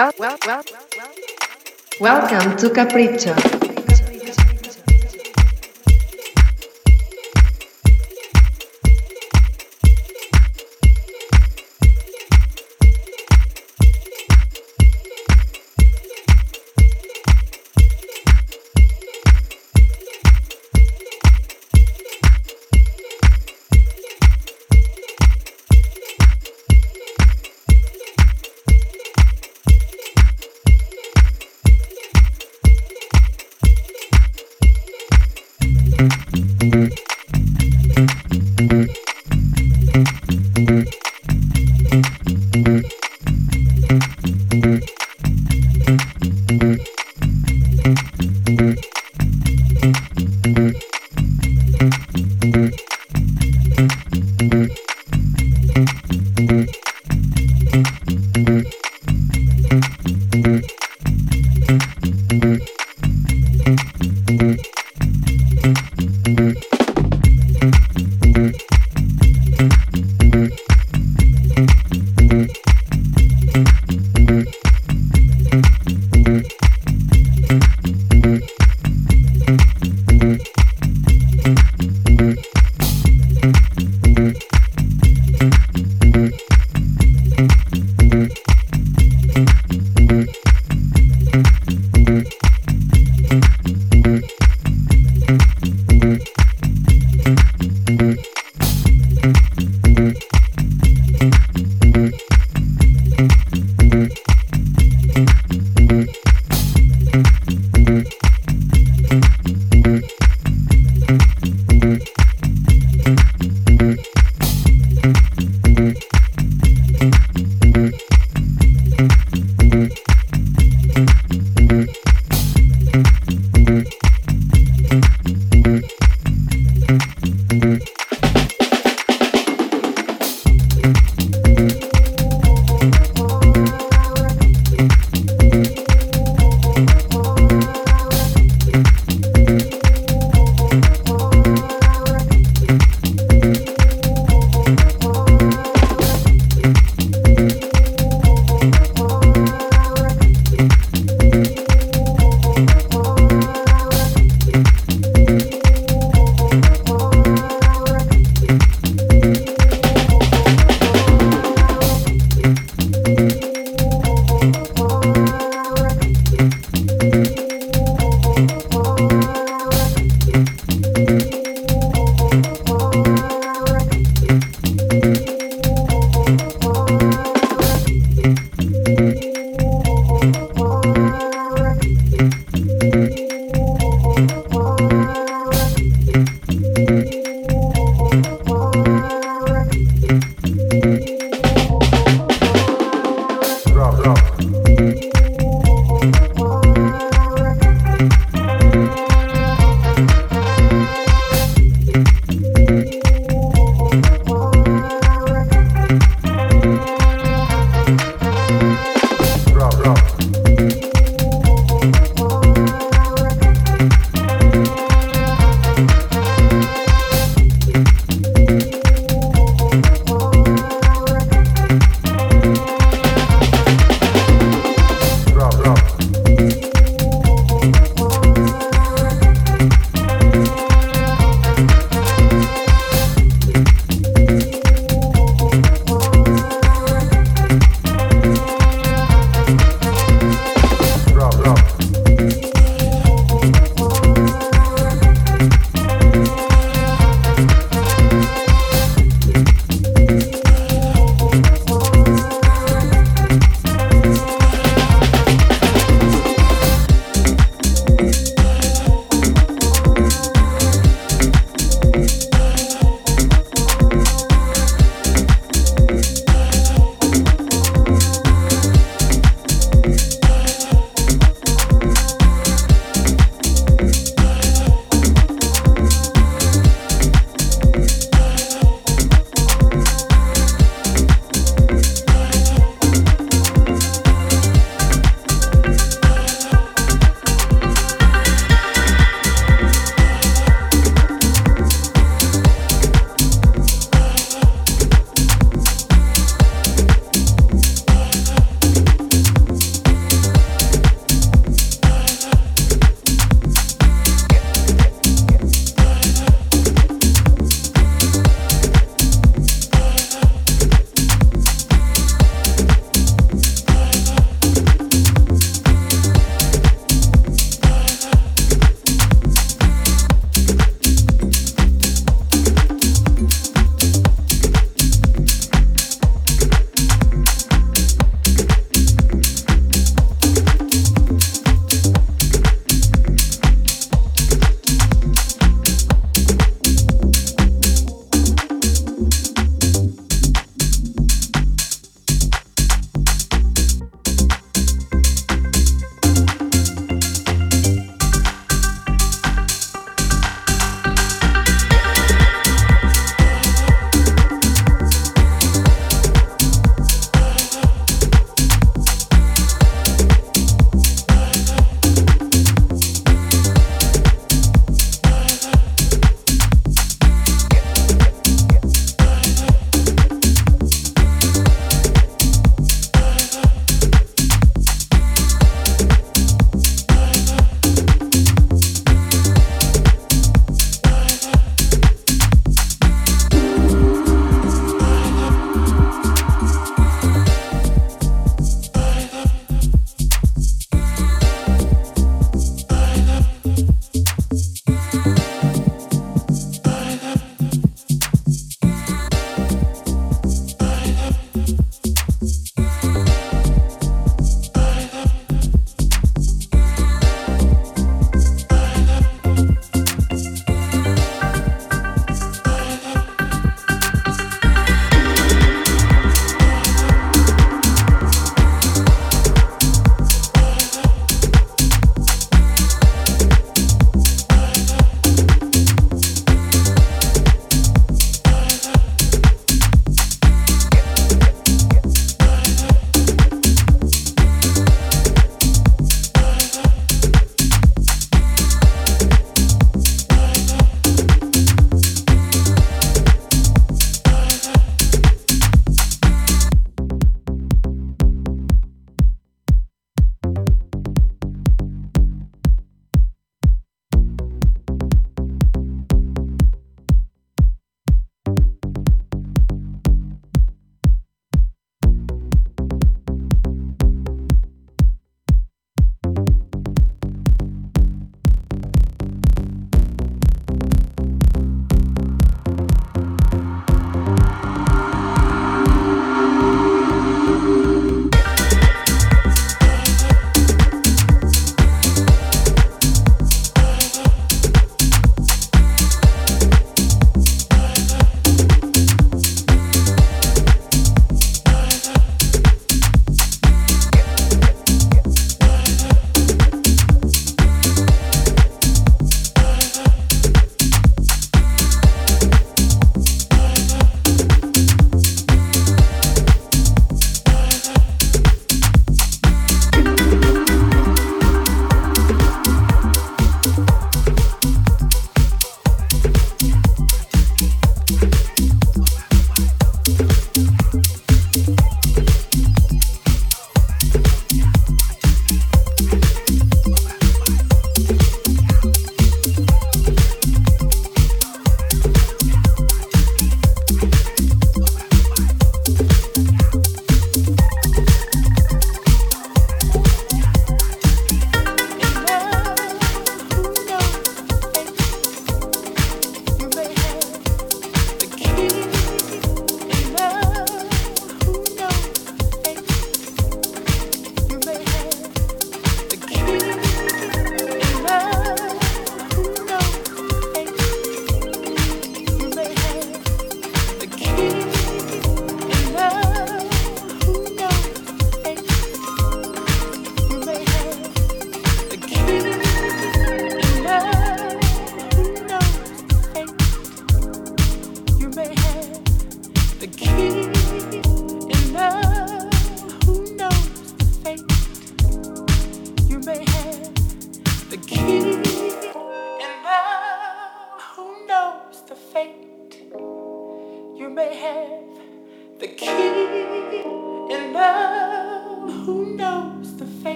well, well, well, welcome to Capriccio.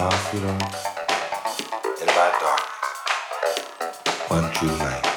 now feelings in my darkness, one true light.